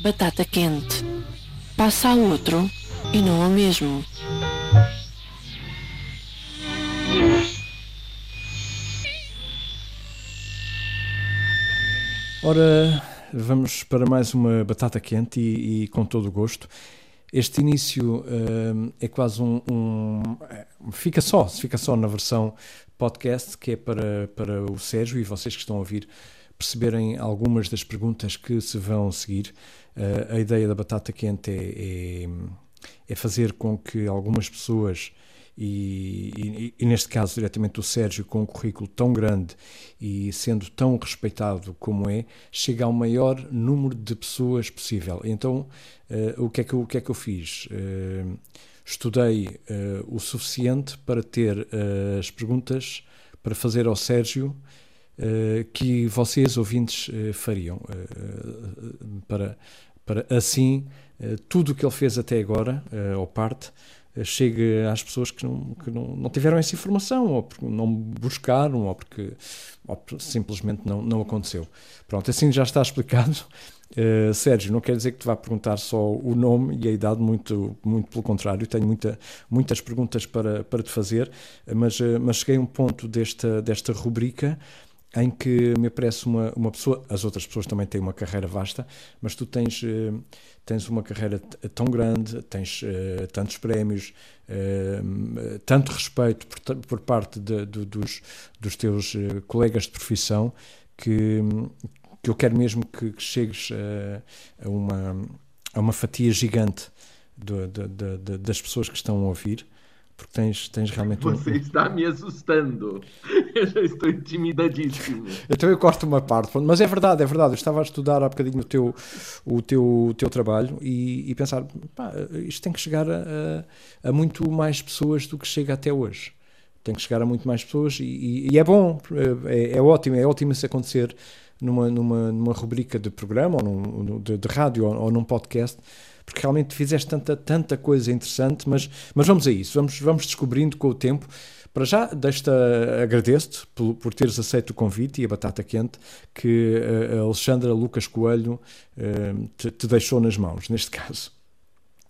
Batata quente. Passa a outro e não ao mesmo. Ora, vamos para mais uma batata quente e, e com todo o gosto. Este início uh, é quase um, um, Fica só, fica só na versão podcast, que é para, para o Sérgio e vocês que estão a ouvir perceberem algumas das perguntas que se vão seguir. Uh, a ideia da batata quente é, é, é fazer com que algumas pessoas e, e, e, neste caso diretamente o Sérgio, com um currículo tão grande e sendo tão respeitado como é, chega ao maior número de pessoas possível. Então, uh, o, que é que eu, o que é que eu fiz? Uh, estudei uh, o suficiente para ter as perguntas para fazer ao Sérgio que vocês, ouvintes, fariam. para, para assim, tudo o que ele fez até agora, ou parte, chegue às pessoas que não, que não, não tiveram essa informação, ou porque não buscaram, ou porque, ou simplesmente não, não aconteceu. Pronto, assim já está explicado. Uh, Sérgio, não quer dizer que te vá perguntar só o nome e a idade, muito, muito pelo contrário, tenho muita, muitas perguntas para, para te fazer, mas, uh, mas cheguei a um ponto desta, desta rubrica em que me aparece uma, uma pessoa, as outras pessoas também têm uma carreira vasta, mas tu tens, eh, tens uma carreira tão grande, tens uh, tantos prémios, uh, tanto respeito por, por parte de, de, dos, dos teus colegas de profissão, que, que eu quero mesmo que, que chegues a, uma, a uma fatia gigante das pessoas que estão a ouvir porque tens, tens realmente. Você um... está me assustando. Eu já estou intimidadíssimo. Então eu corto uma parte, mas é verdade, é verdade. Eu estava a estudar há bocadinho o teu, o teu, o teu trabalho e, e pensar, pá, isto tem que chegar a, a, muito mais pessoas do que chega até hoje. Tem que chegar a muito mais pessoas e, e, e é bom, é, é, ótimo, é ótimo se acontecer numa, numa, numa rubrica de programa ou num, de, de rádio ou, ou num podcast porque realmente fizeste tanta, tanta coisa interessante, mas, mas vamos a isso, vamos, vamos descobrindo com o tempo. Para já, desta agradeço-te por, por, teres aceito o convite e a batata quente que a Alexandra Lucas Coelho uh, te, te, deixou nas mãos, neste caso.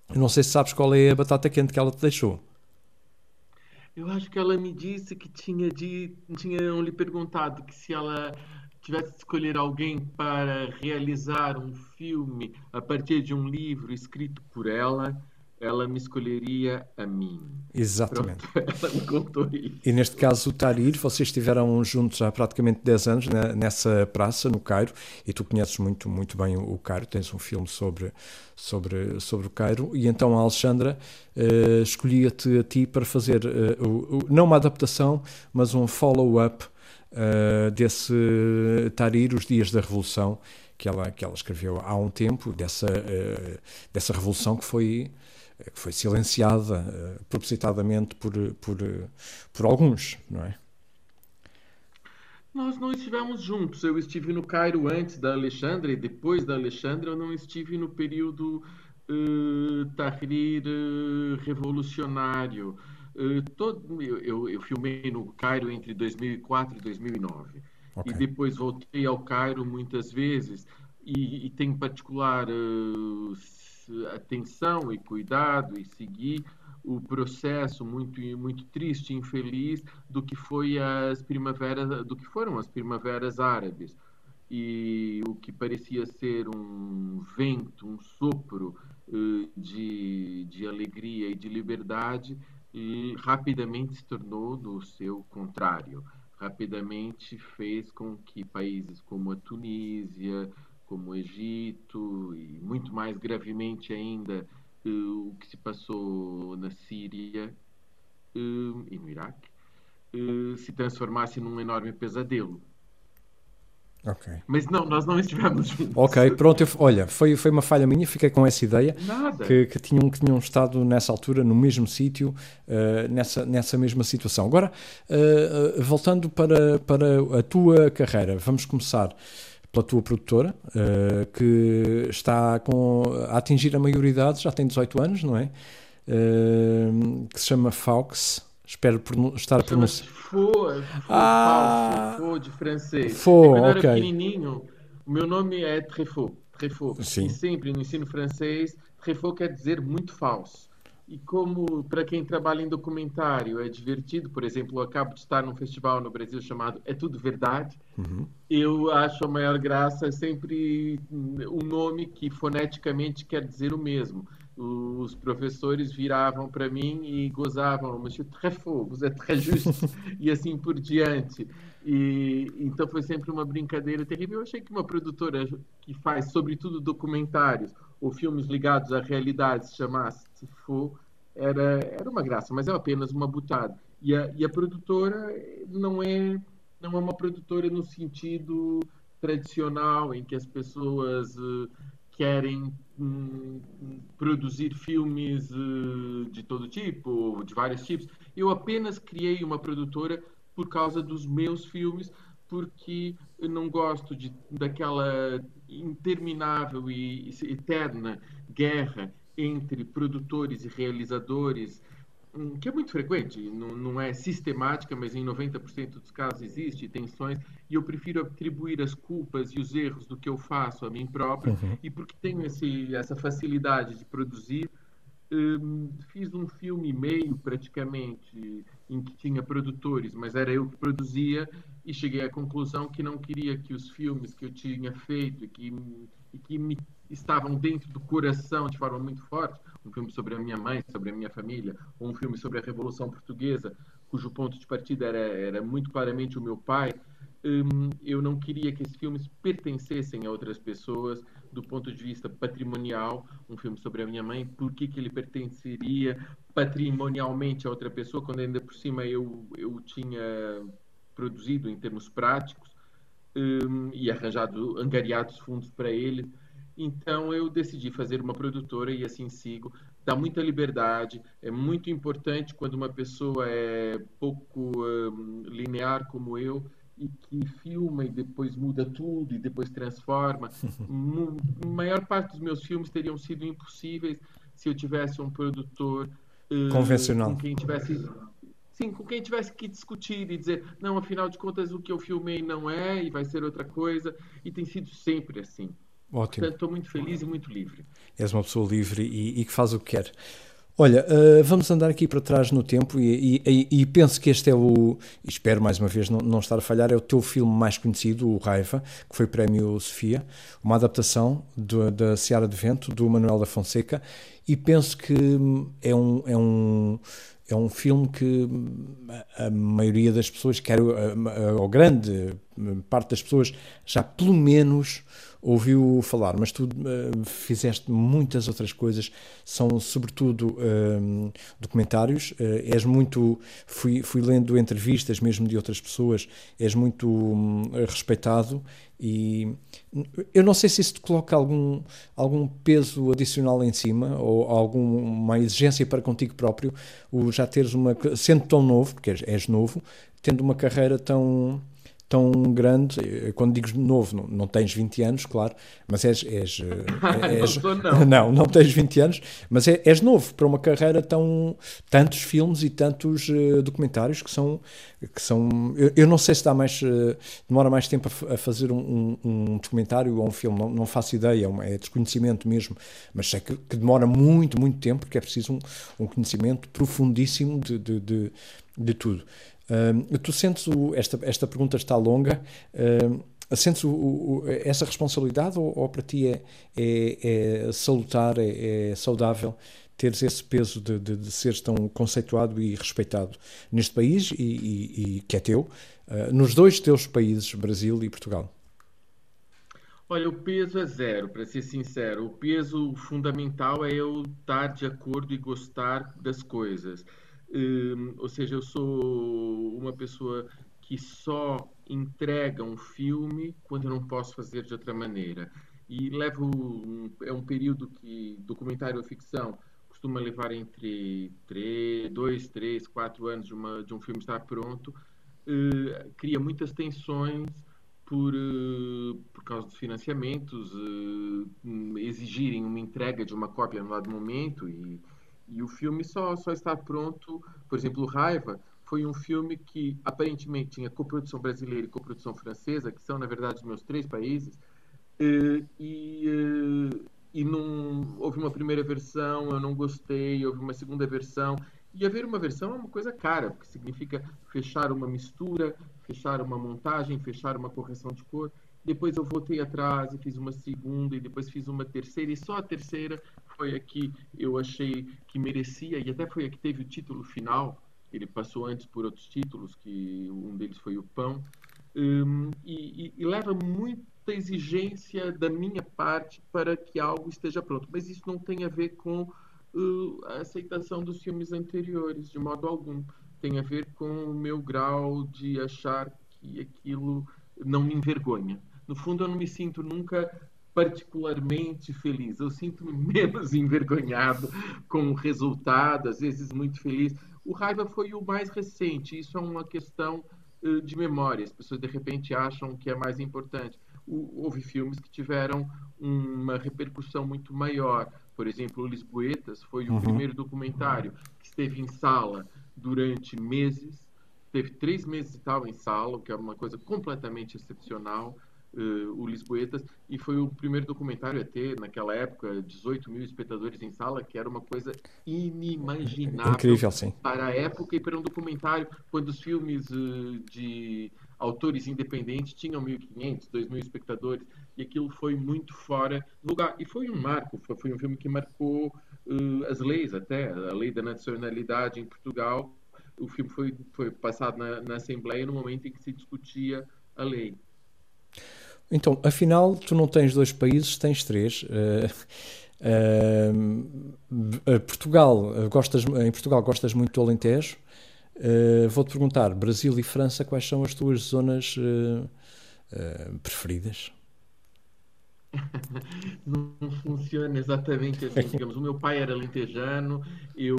Eu não sei se sabes qual é a batata quente que ela te deixou. Eu acho que ela me disse que tinha de, tinham lhe perguntado que se ela tivesse de escolher alguém para realizar um filme a partir de um livro escrito por ela, ela me escolheria a mim. Exatamente. Pronto, ela me contou isso. E neste caso, o Tarir, vocês estiveram juntos há praticamente 10 anos né, nessa praça, no Cairo, e tu conheces muito, muito bem o, Cairo, tens um filme sobre, sobre, sobre o Cairo, e então a Alexandra uh, escolhia-te a ti para fazer, uh, o, o, não uma adaptação, mas um follow-up uh, desse Tahrir, Os Dias da Revolução, que ela, que ela escreveu há um tempo, dessa, uh, dessa revolução que foi, que foi silenciada uh, propositadamente por, por, por alguns, não é? Nós não estivemos juntos. Eu estive no Cairo antes da Alexandra e depois da Alexandra eu não estive no período uh, Tahrir uh, revolucionário. Uh, todo, eu, eu, filmei no Cairo entre 2004 e 2009. Okay. E depois voltei ao Cairo muitas vezes e, e tenho particular uh, atenção e cuidado e seguir o processo muito muito triste e infeliz do que foi as primaveras do que foram as primaveras árabes e o que parecia ser um vento um sopro uh, de, de alegria e de liberdade e rapidamente se tornou do seu contrário. Rapidamente fez com que países como a Tunísia, como o Egito e muito mais gravemente ainda eh, o que se passou na Síria eh, e no Iraque eh, se transformasse num enorme pesadelo. Mas não, nós não estivemos juntos. Ok, pronto. Eu, olha, foi, foi uma falha minha, fiquei com essa ideia. Nada. Que, que, tinham, que tinham estado nessa altura, no mesmo sítio, uh, nessa, nessa mesma situação. Agora, uh, voltando para, para a tua carreira, vamos começar pela tua produtora, uh, que está com, a atingir a maioridade, já tem 18 anos, não é? que se chama Faux. Espero estar pronunciando. Faux, ah, falso, de francês. Faux, Quando eu okay. era pequenininho, o meu nome é Treffaut. Treffaut. Sim. E sempre no ensino francês, Treffaut quer dizer muito falso. E como para quem trabalha em documentário é divertido, por exemplo, eu acabo de estar num festival no Brasil chamado É Tudo Verdade, uhum. eu acho a maior graça sempre um nome que foneticamente quer dizer o mesmo. Os professores viravam para mim e gozavam, Monsieur Treffaut, você é très juste, e assim por diante. E, então foi sempre uma brincadeira terrível. Eu achei que uma produtora que faz, sobretudo, documentários, ou filmes ligados à realidade se chamasse Tifo, era, era uma graça, mas é apenas uma butada. E a, e a produtora não é, não é uma produtora no sentido tradicional, em que as pessoas uh, querem um, produzir filmes uh, de todo tipo, de vários tipos. Eu apenas criei uma produtora por causa dos meus filmes, porque eu não gosto de, daquela interminável e eterna guerra entre produtores e realizadores, hum, que é muito frequente, não, não é sistemática, mas em 90% dos casos existe tensões, e eu prefiro atribuir as culpas e os erros do que eu faço a mim próprio, uhum. e porque tenho esse, essa facilidade de produzir, um, fiz um filme e meio praticamente em que tinha produtores, mas era eu que produzia e cheguei à conclusão que não queria que os filmes que eu tinha feito e que, e que me estavam dentro do coração de forma muito forte, um filme sobre a minha mãe, sobre a minha família, ou um filme sobre a Revolução Portuguesa, cujo ponto de partida era, era muito claramente o meu pai, um, eu não queria que esses filmes pertencessem a outras pessoas do ponto de vista patrimonial, um filme sobre a minha mãe, por que, que ele pertenceria patrimonialmente a outra pessoa, quando ainda por cima eu, eu tinha produzido em termos práticos um, e arranjado, angariados fundos para ele. Então eu decidi fazer uma produtora e assim sigo. Dá muita liberdade, é muito importante quando uma pessoa é pouco um, linear como eu, e que filma e depois muda tudo e depois transforma. A maior parte dos meus filmes teriam sido impossíveis se eu tivesse um produtor uh, convencional com quem tivesse sim, com quem tivesse que discutir e dizer, não, afinal de contas o que eu filmei não é e vai ser outra coisa e tem sido sempre assim. Ótimo. Portanto, estou muito feliz e muito livre. És uma pessoa livre e, e que faz o que quer. Olha, uh, vamos andar aqui para trás no tempo e, e, e, penso que este é o, espero mais uma vez não, não, estar a falhar, é o teu filme mais conhecido, o Raiva, que foi prémio Sofia, uma adaptação do, da Seara de Vento, do Manuel da Fonseca, e penso que é um, é um, é um filme que a maioria das pessoas, quer ou grande parte das pessoas, já pelo menos ouviu falar, mas tu uh, fizeste muitas outras coisas, são sobretudo uh, documentários, uh, és muito, fui, fui lendo entrevistas mesmo de outras pessoas, és muito um, respeitado e eu não sei se isso te coloca algum, algum peso adicional em cima ou alguma exigência para contigo próprio, o já teres uma, sendo tão novo, porque és, és novo, tendo uma carreira tão tão grande, quando digo novo, não, não tens 20 anos, claro, mas és. és, eh, és não, não. não, não tens 20 anos, mas é, és novo para uma carreira tão. tantos filmes e tantos uh, documentários que são. Que são eu, eu não sei se dá mais. Uh, demora mais tempo a, a fazer um, um, um, documentário ou um filme, não, não faço ideia, é, é desconhecimento mesmo, mas sei que, que, demora muito, muito tempo, porque é preciso um, um conhecimento profundíssimo de, de, de, de tudo. Uh, tu sentes o, esta, esta pergunta está longa. Uh, sentes o, o, essa responsabilidade ou, ou, para ti é, é, é salutar, é, é, saudável teres esse peso de, de, de, seres tão conceituado e respeitado neste país e, e, e que é teu, uh, nos dois teus países, Brasil e Portugal? Olha, o peso é zero, para ser sincero. O peso fundamental é eu estar de acordo e gostar das coisas. Um, ou seja, eu sou uma pessoa que só entrega um filme quando eu não posso fazer de outra maneira. E levo um, é um período que documentário ou ficção costuma levar entre três, dois, três, quatro anos de, uma, de um filme estar pronto. Uh, cria muitas tensões por, uh, por causa dos financiamentos, uh, exigirem uma entrega de uma cópia no dado momento e E o filme só, só está pronto, por exemplo, Raiva foi um filme que aparentemente tinha coprodução brasileira e coprodução francesa, que são, na verdade, os meus três países, e, e, e não, houve uma primeira versão, eu não gostei, houve uma segunda versão, e haver uma versão é uma coisa cara, porque significa fechar uma mistura, fechar uma montagem, fechar uma correção de cor. Depois eu voltei atrás e fiz uma segunda, e depois fiz uma terceira, e só a terceira foi a que eu achei que merecia, e até foi a que teve o título final. Ele passou antes por outros títulos, que um deles foi o Pão, um, e, e, e leva muita exigência da minha parte para que algo esteja pronto. Mas isso não tem a ver com uh, a aceitação dos filmes anteriores, de modo algum. Tem a ver com o meu grau de achar que aquilo não me envergonha. No fundo, eu não me sinto nunca particularmente feliz. Eu sinto-me menos envergonhado com o resultado, às vezes muito feliz. O Raiva foi o mais recente. Isso é uma questão uh, de memória. As pessoas de repente acham que é mais importante. O, houve filmes que tiveram uma repercussão muito maior. Por exemplo, Lisboetas foi o uhum. primeiro documentário que esteve em sala durante meses. Teve três meses e tal em sala, o que é uma coisa completamente excepcional uh, o Lisboetas, e foi o primeiro documentário a ter, naquela época, 18 mil espectadores em sala, que era uma coisa inimaginável Incrível, sim. para a época e para um documentário, quando os filmes uh, de autores independentes tinham 1.500, 2.000 espectadores, e aquilo foi muito fora do lugar. E foi um marco, foi, foi um filme que marcou uh, as leis até, a lei da nacionalidade em Portugal. O filme foi, foi passado na, na Assembleia no momento em que se discutia a lei. Então, afinal, tu não tens dois países, tens três. Uh, uh, Portugal, gostas, em Portugal gostas muito do Alentejo. Uh, Vou-te perguntar, Brasil e França, quais são as tuas zonas preferidas? Não funciona exatamente assim. Digamos, o meu pai era alentejano, eu,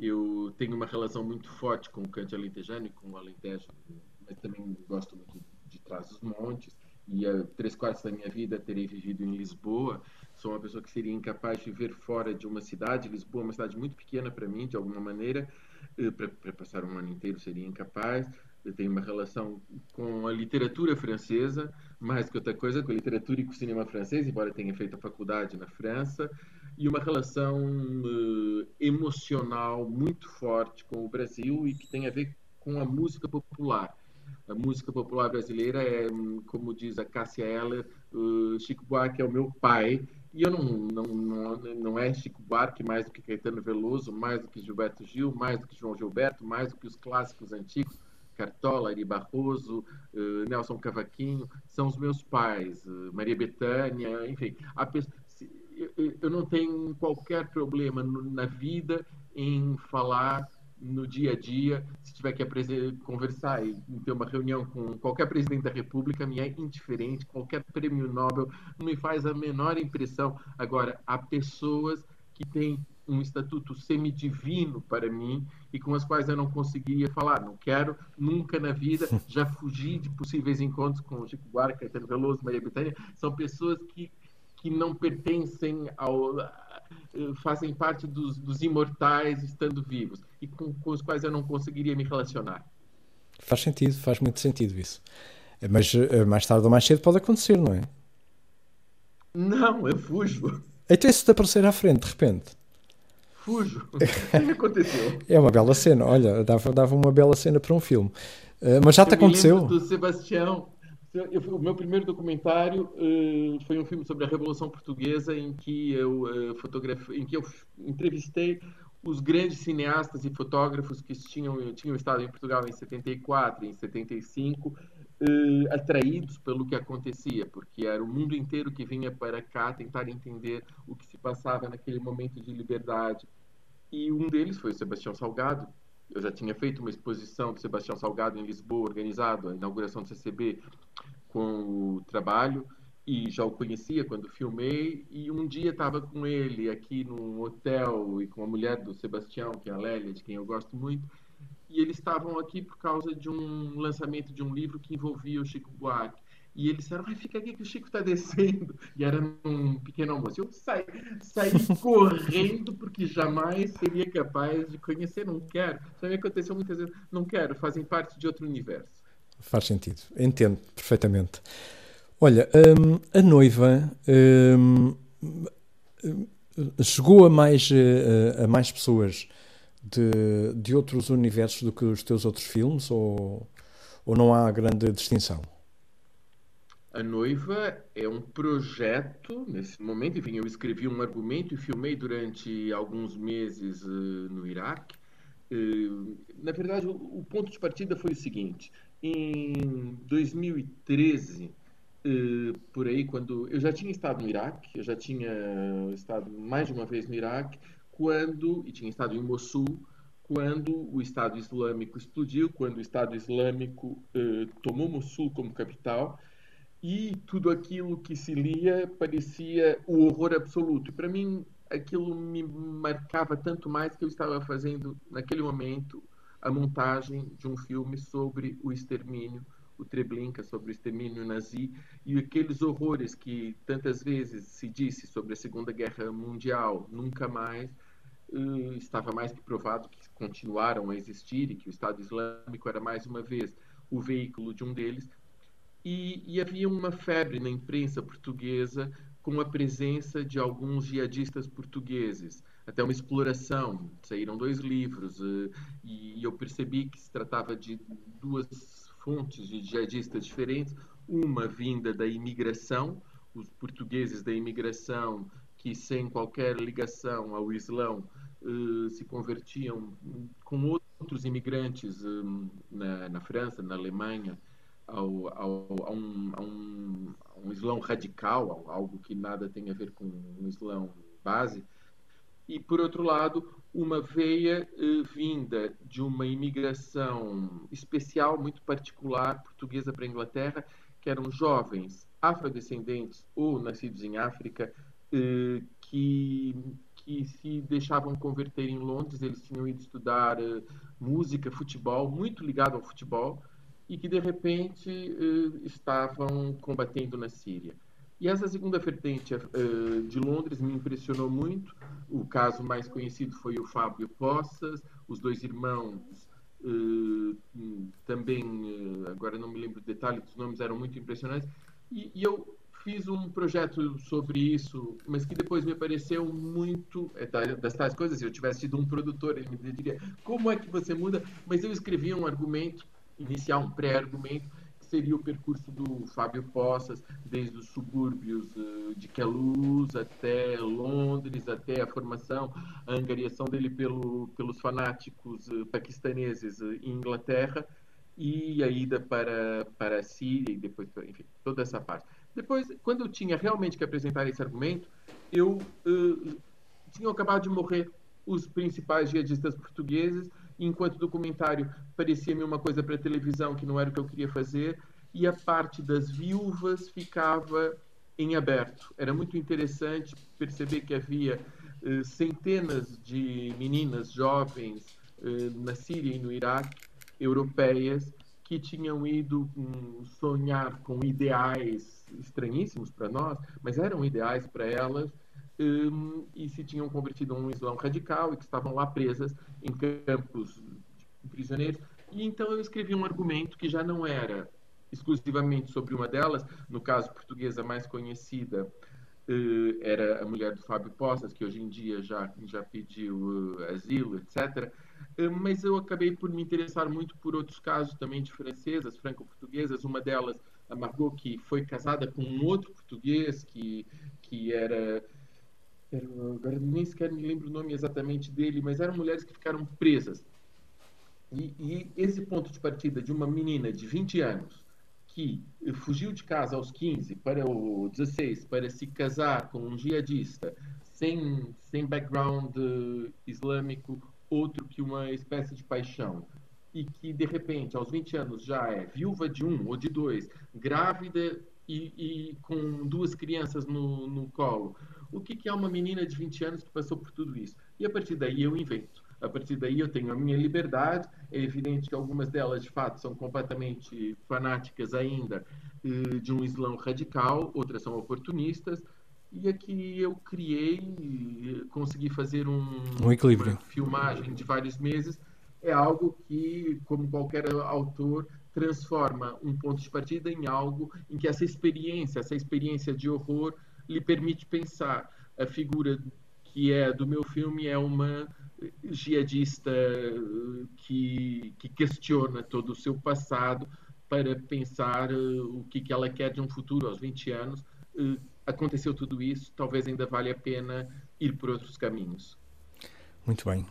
eu tenho uma relação muito forte com o cante alentejano e com o Alentejo, mas também gosto muito traz os montes e três quartos da minha vida terei vivido em Lisboa. Sou uma pessoa que seria incapaz de viver fora de uma cidade. Lisboa é uma cidade muito pequena para mim, de alguma maneira. Uh, para passar um ano inteiro seria incapaz. Eu tenho uma relação com a literatura francesa, mais que outra coisa, com a literatura e com o cinema francês, embora tenha feito a faculdade na França, e uma relação uh, emocional muito forte com o Brasil e que tem a ver com a música popular a música popular brasileira é, como diz a Cássia Eller, Chico Buarque é o meu pai, e eu não, não, não, não é Chico Buarque mais do que Caetano Veloso, mais do que Gilberto Gil, mais do que João Gilberto, mais do que os clássicos antigos, Cartola, Ari Barroso, uh, Nelson Cavaquinho, são os meus pais, uh, Maria Bethânia, enfim. A, eu, eu não tenho qualquer problema na vida em falar no dia a dia, se tiver que conversar e ter uma reunião com qualquer presidente da República, me é indiferente, qualquer prêmio Nobel não me faz a menor impressão. Agora, há pessoas que têm um estatuto semidivino para mim e com as quais eu não conseguiria falar. Não quero nunca na vida. Já fugi de possíveis encontros com Chico Buarque, Caetano Veloso, Maria Bethânia. São pessoas que, que não pertencem ao eh, fazem parte dos, dos imortais estando vivos e com, com, os quais eu não conseguiria me relacionar. Faz sentido, faz muito sentido isso. Mas eh, mais tarde ou mais cedo pode acontecer, não é? Não, eu fujo. Então isso de aparecer à frente, de repente. Fujo. O que aconteceu? É uma bela cena, olha, dava, dava uma bela cena para um filme. Uh, mas já te aconteceu? do Sebastião eu, o meu primeiro documentário uh, foi um filme sobre a Revolução Portuguesa em que eu uh, fotografei, em que eu entrevistei os grandes cineastas e fotógrafos que tinham, tinham estado em Portugal em 74 e em 75, uh, atraídos pelo que acontecia, porque era o mundo inteiro que vinha para cá tentar entender o que se passava naquele momento de liberdade. E um deles foi o Sebastião Salgado. Eu já tinha feito uma exposição do Sebastião Salgado em Lisboa, organizado, a inauguração do CCB, com o trabalho e já o conhecia quando filmei e um dia estava com ele aqui num hotel e com a mulher do Sebastião, que é a Lélia, de quem eu gosto muito, e eles estavam aqui por causa de um lançamento de um livro que envolvia o Chico Buarque. E eles disseram, vai, fica aqui que o Chico está descendo. E era num pequeno almoço. Eu saí, saí correndo porque jamais seria capaz de conhecer. Não quero. Já me aconteceu muitas vezes. Não quero, fazem parte de outro universo. Faz sentido. Entendo perfeitamente. Olha, hum, a noiva hum, chegou a mais, a, a mais pessoas de, de outros universos do que os teus outros filmes ou, ou não há grande distinção? A Noiva é um projeto, nesse momento, enfim, eu escrevi um argumento e filmei durante alguns meses uh, no Iraque. Uh, na verdade, o, o, ponto de partida foi o seguinte: em 2013, uh, por aí, quando eu já tinha estado no Iraque, eu já tinha estado mais de uma vez no Iraque, quando, e tinha estado em Mossul, quando o Estado Islâmico explodiu, quando o Estado Islâmico tomou Mossul como capital e tudo aquilo que se lia parecia o horror absoluto. Para mim, aquilo me marcava tanto mais que eu estava fazendo, naquele momento, a montagem de um filme sobre o extermínio, o Treblinka, sobre o extermínio nazi e aqueles horrores que tantas vezes se disse sobre a Segunda Guerra Mundial, nunca mais. Uh, estava mais que provado que continuaram a existir e que o Estado Islâmico era mais uma vez o veículo de um deles, e, e havia uma febre na imprensa portuguesa com a presença de alguns jihadistas portugueses, até uma exploração. Saíram dois livros eh, e eu percebi que se tratava de duas fontes de jihadistas diferentes, uma vinda da imigração, os portugueses da imigração que sem qualquer ligação ao Islão eh, se convertiam com outros imigrantes eh, na, na França, na Alemanha, ao, ao, a, um, a, um, a um Islão radical, algo que nada tem a ver com um Islão base, e, por outro lado, uma veia eh, vinda de uma imigração especial, muito particular, portuguesa para a Inglaterra, que eram jovens afrodescendentes ou nascidos em África, eh, que, que se deixavam converter em Londres. Eles tinham ido estudar eh, música, futebol, muito ligado ao futebol, e que de repente eh, estavam combatendo na Síria. E essa segunda vertente eh, de Londres me impressionou muito. O caso mais conhecido foi o Fábio Poças, os dois irmãos eh, também, agora não me lembro o detalhe dos nomes, eram muito impressionantes. E, e, eu fiz um projeto sobre isso, mas que depois me pareceu muito é, das tais coisas. Se eu tivesse sido um produtor, ele me diria como é que você muda. Mas eu escrevi um argumento iniciar um pré-argumento que seria o percurso do Fábio Poças, desde os subúrbios uh, de Queluz até Londres, até a formação, a angariação dele pelo, pelos fanáticos uh, paquistaneses uh, em Inglaterra e a ida para, para a Síria e depois, enfim, toda essa parte. Depois, quando eu tinha realmente que apresentar esse argumento, eu tinha acabado de morrer os principais jihadistas portugueses enquanto documentário parecia-me uma coisa para televisão que não era o que eu queria fazer, e a parte das viúvas ficava em aberto. Era muito interessante perceber que havia eh, centenas de meninas jovens eh, na Síria e no Iraque, europeias, que tinham ido um, sonhar com ideais estranhíssimos para nós, mas eram ideais para elas, um, e se tinham convertido a um islão radical e que estavam lá presas em campos de prisioneiros. E então eu escrevi um argumento que já não era exclusivamente sobre uma delas, no caso portuguesa mais conhecida uh, era a mulher do Fábio Poças, que hoje em dia já, já pediu uh, asilo, etc. Uh, mas eu acabei por me interessar muito por outros casos também de francesas, franco-portuguesas, uma delas, a Margot, que foi casada com um outro português que, que era agora nem sequer me lembro o nome exatamente dele, mas eram mulheres que ficaram presas. E, e, esse ponto de partida de uma menina de 20 anos que fugiu de casa aos 15 para o 16 para se casar com um jihadista sem, sem background uh, islâmico, outro que uma espécie de paixão, e que de repente aos 20 anos já é viúva de um ou de dois, grávida e, e com duas crianças no, no colo, o que, que é uma menina de 20 anos que passou por tudo isso? E a partir daí eu invento. A partir daí eu tenho a minha liberdade. É evidente que algumas delas, de fato, são completamente fanáticas ainda, eh, de um Islão radical, outras são oportunistas, e aqui eu criei, consegui fazer um, um equilíbrio. uma filmagem de vários meses. É algo que, como qualquer autor, transforma um ponto de partida em algo em que essa experiência, essa experiência de horror, lhe permite pensar. A figura que é do meu filme é uma jihadista que, que questiona todo o seu passado para pensar o que, que ela quer de um futuro aos 20 anos aconteceu tudo isso, talvez ainda valha a pena ir por outros caminhos. Muito bem.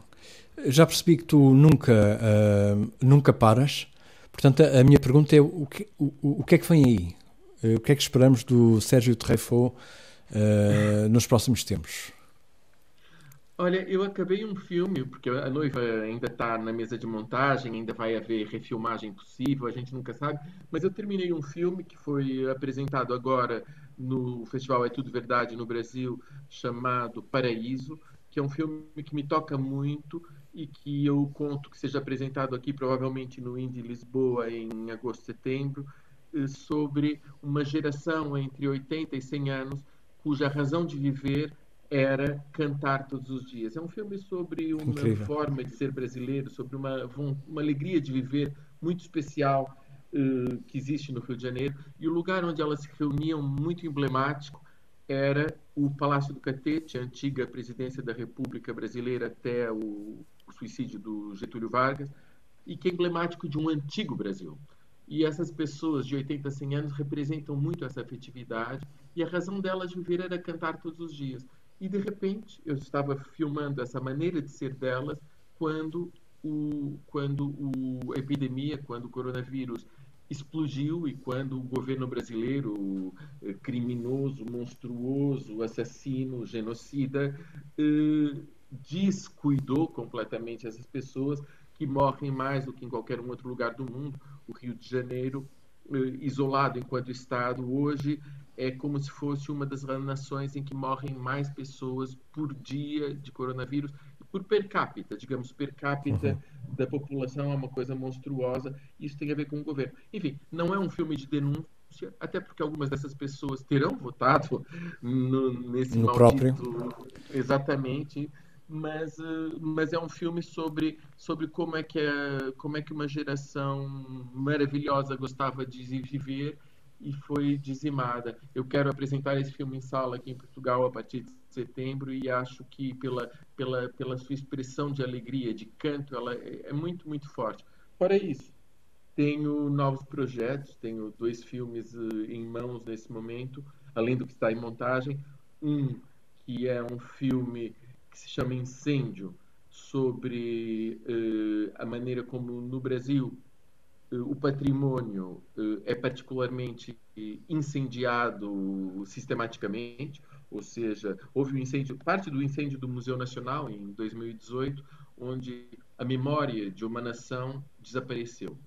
Já percebi que tu nunca, uh, nunca paras. Portanto, a, minha pergunta é o que, o, o que é que vem aí? O que é que esperamos do Sérgio Treffaut uh, nos próximos tempos? Olha, eu acabei um filme, porque a noiva ainda está na mesa de montagem, ainda vai haver refilmagem possível, a gente nunca sabe, mas eu terminei um filme que foi apresentado agora no Festival É Tudo Verdade no Brasil, chamado Paraíso, que é um filme que me toca muito e que eu conto que seja apresentado aqui provavelmente no Indie Lisboa em agosto, setembro, eh, sobre uma geração entre 80 e 100 anos cuja razão de viver era cantar todos os dias. É um filme sobre uma Incrível. forma de ser brasileiro, sobre uma, uma alegria de viver muito especial uh, que existe no Rio de Janeiro. E o lugar onde elas se reuniam, muito emblemático, era o Palácio do Catete, a antiga presidência da República Brasileira até o, o suicídio do Getúlio Vargas, e que é emblemático de um antigo Brasil. E essas pessoas de 80 a 100 anos representam muito essa afetividade, e a razão delas de viver era cantar todos os dias. E de repente eu estava filmando essa maneira de ser delas quando o, quando o, a epidemia, quando o coronavírus explodiu e quando o governo brasileiro, eh, criminoso, monstruoso, assassino, genocida, eh, descuidou completamente essas pessoas que morrem mais do que em qualquer outro lugar do mundo. O Rio de Janeiro, eh, isolado enquanto Estado, hoje é como se fosse uma das nações em que morrem mais pessoas por dia de coronavírus, por per capita, digamos, per capita uhum. da população é uma coisa monstruosa, isso tem a ver com o governo. Enfim, não é um filme de denúncia, até porque algumas dessas pessoas terão votado no, nesse no maldito... próprio. Exatamente, mas, uh, mas é um filme sobre, sobre como, é que é, como é que uma geração maravilhosa gostava de viver e foi dizimada. Eu quero apresentar esse filme em sala aqui em Portugal a partir de setembro e acho que pela, pela, pela sua expressão de alegria, de canto, ela é, é muito, muito forte. Fora isso, tenho novos projetos, tenho dois filmes uh, em mãos nesse momento, além do que está em montagem. Um que é um filme que se chama Incêndio, sobre uh, a maneira como no Brasil eh, o patrimônio eh, é particularmente incendiado sistematicamente, ou seja, houve um incêndio, parte do incêndio do Museu Nacional em 2018, onde a memória de uma nação desapareceu.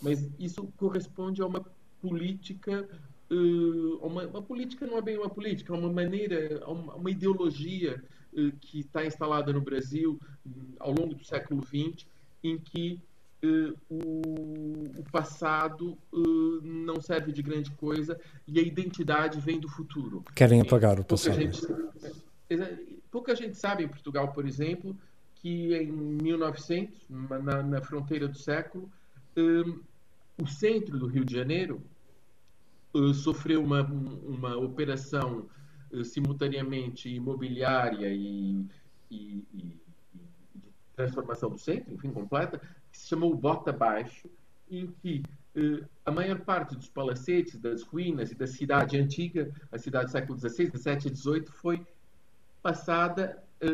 Mas isso corresponde a uma política, eh, uma, uma política não é bem uma política, é uma maneira, uma, uma ideologia que está instalada no Brasil hum, ao longo do século XX, em que Uh, o, o, passado uh, não serve de grande coisa e a identidade vem do futuro. Querem apagar o passado. Pouca gente, pouca gente sabe em Portugal, por exemplo, que em 1900, na, na fronteira do século, um, o centro do Rio de Janeiro uh, sofreu uma, uma operação simultaneamente imobiliária e, e, e, e de transformação do centro, enfim, completa, que se chamou Bota Baixo, em que eh, a maior parte dos palacetes, das ruínas e da cidade antiga, a cidade do século XVI, XVII e XVIII, foi passada eh,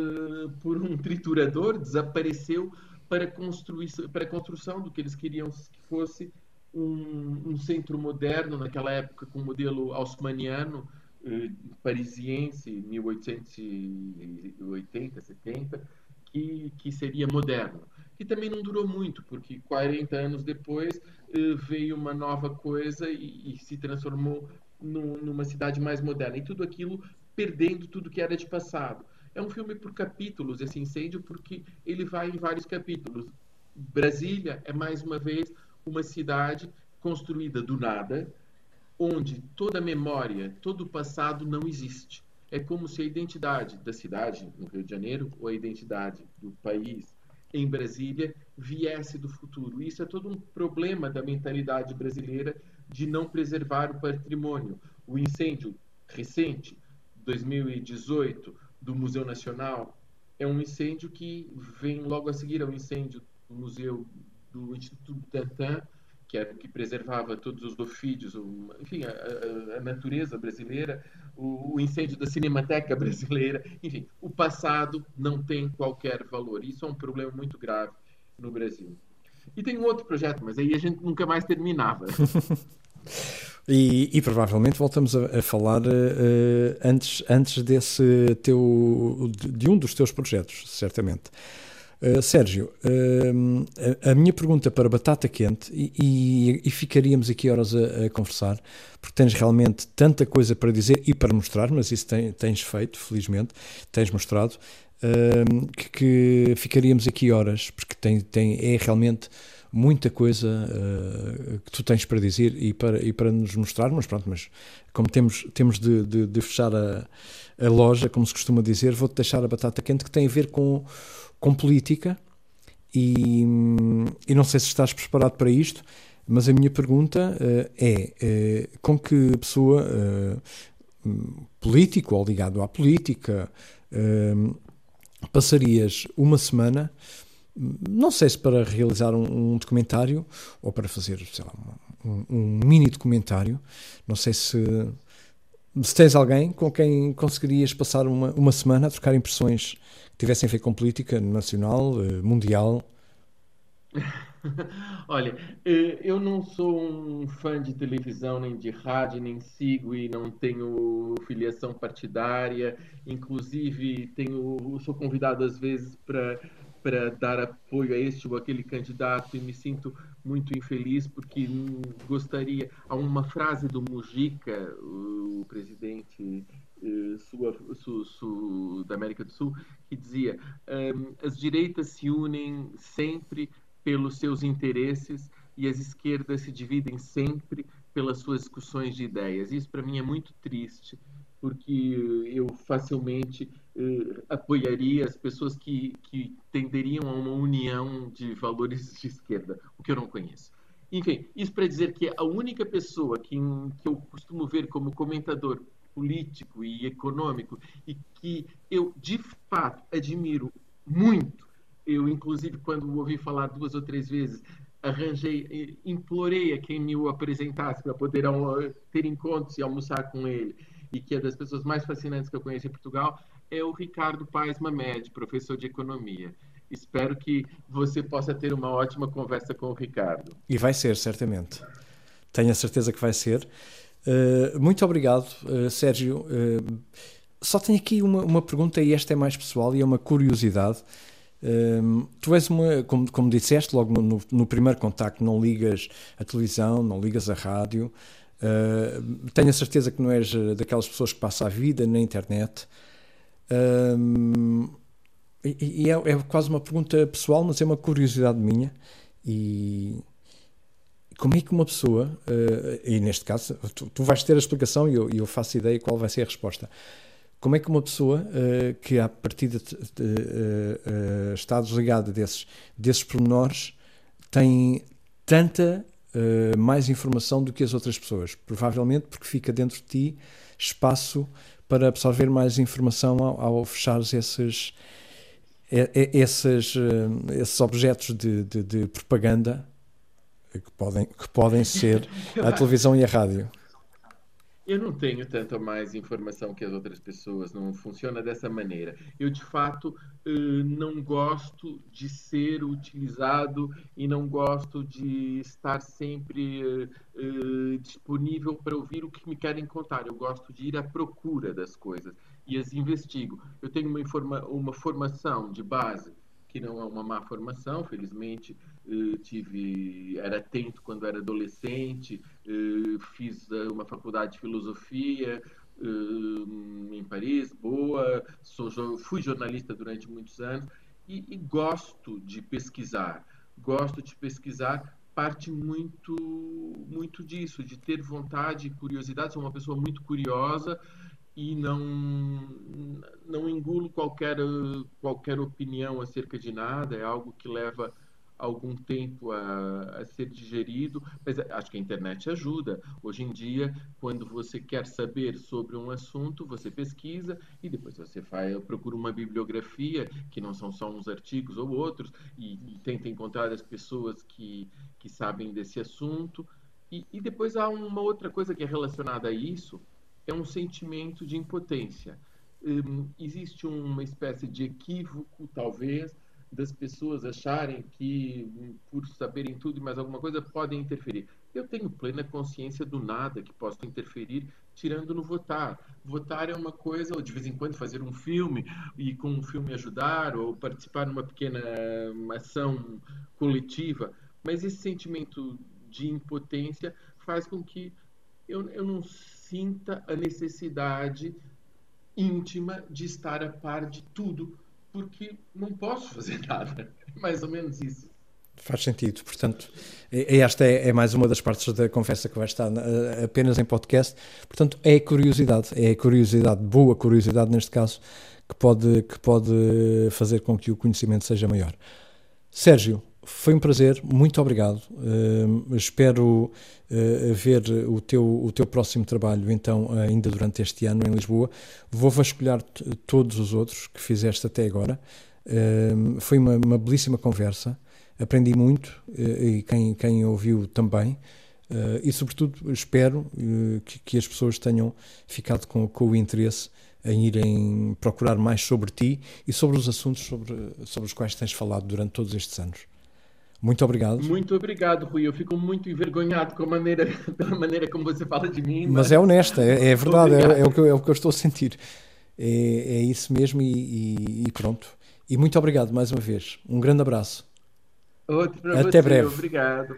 por um triturador, desapareceu para, construir, para a construção do que eles queriam que fosse um, um centro moderno, naquela época com modelo haussmanniano, eh, parisiense, 1880, 70, que, que seria moderno que também não durou muito, porque 40 anos depois eh, veio uma nova coisa e, e se transformou numa cidade mais moderna. E tudo aquilo perdendo tudo que era de passado. É um filme por capítulos, esse incêndio, porque ele vai em vários capítulos. Brasília é, mais uma vez, uma cidade construída do nada, onde toda memória, todo o passado não existe. É como se a identidade da cidade, no Rio de Janeiro, ou a identidade do país, em Brasília, viesse do futuro. Isso é todo um problema da mentalidade brasileira de não preservar o patrimônio. O incêndio recente, 2018, do Museu Nacional, é um incêndio que vem logo a seguir ao incêndio do Museu do Instituto Butantan, que era o que preservava todos os ofídeos, enfim, a, a, natureza brasileira, o, o, incêndio da Cinemateca brasileira, enfim, o passado não tem qualquer valor. Isso é um problema muito grave no Brasil. E tem um outro projeto, mas aí a gente nunca mais terminava. E, e, provavelmente voltamos a, a falar uh, antes, antes desse teu de, um dos teus projetos, certamente. Uh, Sérgio, uh, a, minha pergunta para Batata Quente, e, e, e ficaríamos aqui horas a, a, conversar, porque tens realmente tanta coisa para dizer e para mostrar, mas isso tem, tens feito, felizmente, tens mostrado, que, que, ficaríamos aqui horas, porque tem, tem, é realmente muita coisa que tu tens para dizer e para, e para nos mostrar, mas pronto, mas como temos, temos de, de, de fechar a, a, loja, como se costuma dizer, vou-te deixar a batata quente que tem a ver com, com política e, e não sei se estás preparado para isto, mas a minha pergunta uh, é uh, com que pessoa político ou ligado à política passarias uma semana não sei se para realizar um, um documentário ou para fazer, sei lá, um, um, mini documentário. Não sei se, se tens alguém com quem conseguirias passar uma, uma semana a trocar impressões que tivessem a ver com política nacional, eh, mundial. Olha, eh, eu não sou um fã de televisão, nem de rádio, nem sigo e não tenho filiação partidária. Inclusive, tenho, sou convidado às vezes para para dar apoio a este ou aquele candidato e me sinto muito infeliz porque gostaria. Há uma frase do Mujica, o presidente sul, sul, sul, da América do Sul, que dizia: as direitas se unem sempre pelos seus interesses e as esquerdas se dividem sempre pelas suas discussões de ideias. Isso para mim é muito triste, porque eu facilmente uh, apoiaria as pessoas que, que tenderiam a uma união de valores de esquerda, o que eu não conheço. Enfim, isso para dizer que a única pessoa que, que eu costumo ver como comentador político e econômico e que eu de fato admiro muito, eu inclusive quando ouvi falar duas ou três vezes arranjei, implorei a quem me o apresentasse para poder ter encontros e almoçar com ele e que é das pessoas mais fascinantes que eu conheço em Portugal, é o Ricardo Paes Mamed, professor de economia. Espero que você possa ter uma ótima conversa com o Ricardo. E vai ser, certamente. Tenho a certeza que vai ser. Uh, muito obrigado, uh, Sérgio. Uh, só tenho aqui uma, uma, pergunta, e esta é mais pessoal e é uma curiosidade. tu és uma, como, como disseste logo no, no, primeiro contacto, não ligas a televisão, não ligas a rádio. Tenho a certeza que não és daquelas pessoas que passam a vida na internet. Um, e, e é, é, quase uma pergunta pessoal, mas é uma curiosidade minha. E como é que uma pessoa, uh, e neste caso, tu, tu, vais ter a explicação e eu, eu, faço ideia qual vai ser a resposta. Como é que uma pessoa uh, que à partida de, uh, está desligada desses, desses pormenores tem tanta mais informação do que as outras pessoas? Provavelmente porque fica dentro de ti espaço para absorver mais informação ao, ao fechar esses, esses, eh, esses objetos de, de, de, propaganda que podem, que podem ser a televisão e a rádio. Eu não tenho tanta mais informação que as outras pessoas, não funciona dessa maneira. Eu, de fato, eh, não gosto de ser utilizado e não gosto de estar sempre eh, disponível para ouvir o que me querem contar. Eu gosto de ir à procura das coisas e as investigo. Eu tenho uma, informa uma formação de base que não é uma má formação, felizmente tive era atento quando era adolescente, fiz eh, uma faculdade de filosofia em Paris, boa, sou, fui jornalista durante muitos anos e, e gosto de pesquisar, gosto de pesquisar parte muito muito disso, de ter vontade e curiosidade. Sou uma pessoa muito curiosa e não não engulo qualquer qualquer opinião acerca de nada. É algo que leva algum tempo a, a, ser digerido, mas acho que a internet ajuda. Hoje em dia, quando você quer saber sobre um assunto, você pesquisa e depois você faz, procura uma bibliografia, que não são só uns artigos ou outros, e, e tenta encontrar as pessoas que, que sabem desse assunto. E, e depois há uma outra coisa que é relacionada a isso, é um sentimento de impotência. Um, existe uma espécie de equívoco, talvez, das pessoas acharem que, por saberem tudo e mais alguma coisa, podem interferir. Eu tenho plena consciência do nada que posso interferir, tirando no votar. Votar é uma coisa, ou de vez em quando fazer um filme e com um filme ajudar, ou participar numa pequena ação coletiva. Mas esse sentimento de impotência faz com que eu, eu não sinta a necessidade íntima de estar a par de tudo porque não posso fazer nada. Mais ou menos isso. Faz sentido, portanto, esta é, é, mais uma das partes da conversa que vai estar apenas em podcast. Portanto, é curiosidade, é a curiosidade, boa curiosidade neste caso, que pode, que pode fazer com que o conhecimento seja maior. Sérgio, foi um prazer, muito obrigado. Uh, espero uh, ver o teu, o teu próximo trabalho, então, ainda durante este ano em Lisboa. Vou vasculhar todos os outros que fizeste até agora. Uh, foi uma, uma, belíssima conversa, aprendi muito e quem, quem ouviu também. e, sobretudo, espero que, que, as pessoas tenham ficado com, com o interesse em irem procurar mais sobre ti e sobre os assuntos sobre, sobre os quais tens falado durante todos estes anos. Muito obrigado. Muito obrigado, Rui. Eu fico muito envergonhado com a maneira, pela maneira como você fala de mim. Mas, mas é honesta, é, é verdade, é, é, o que eu, é o que eu estou a sentir. É, é isso mesmo e, e, e, pronto. E muito obrigado mais uma vez. Um grande abraço. Outro para Até você. breve. Obrigado.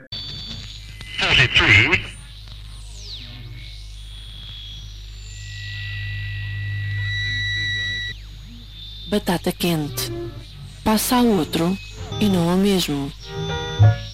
Batata quente. Passa a outro e não ao mesmo. Bye.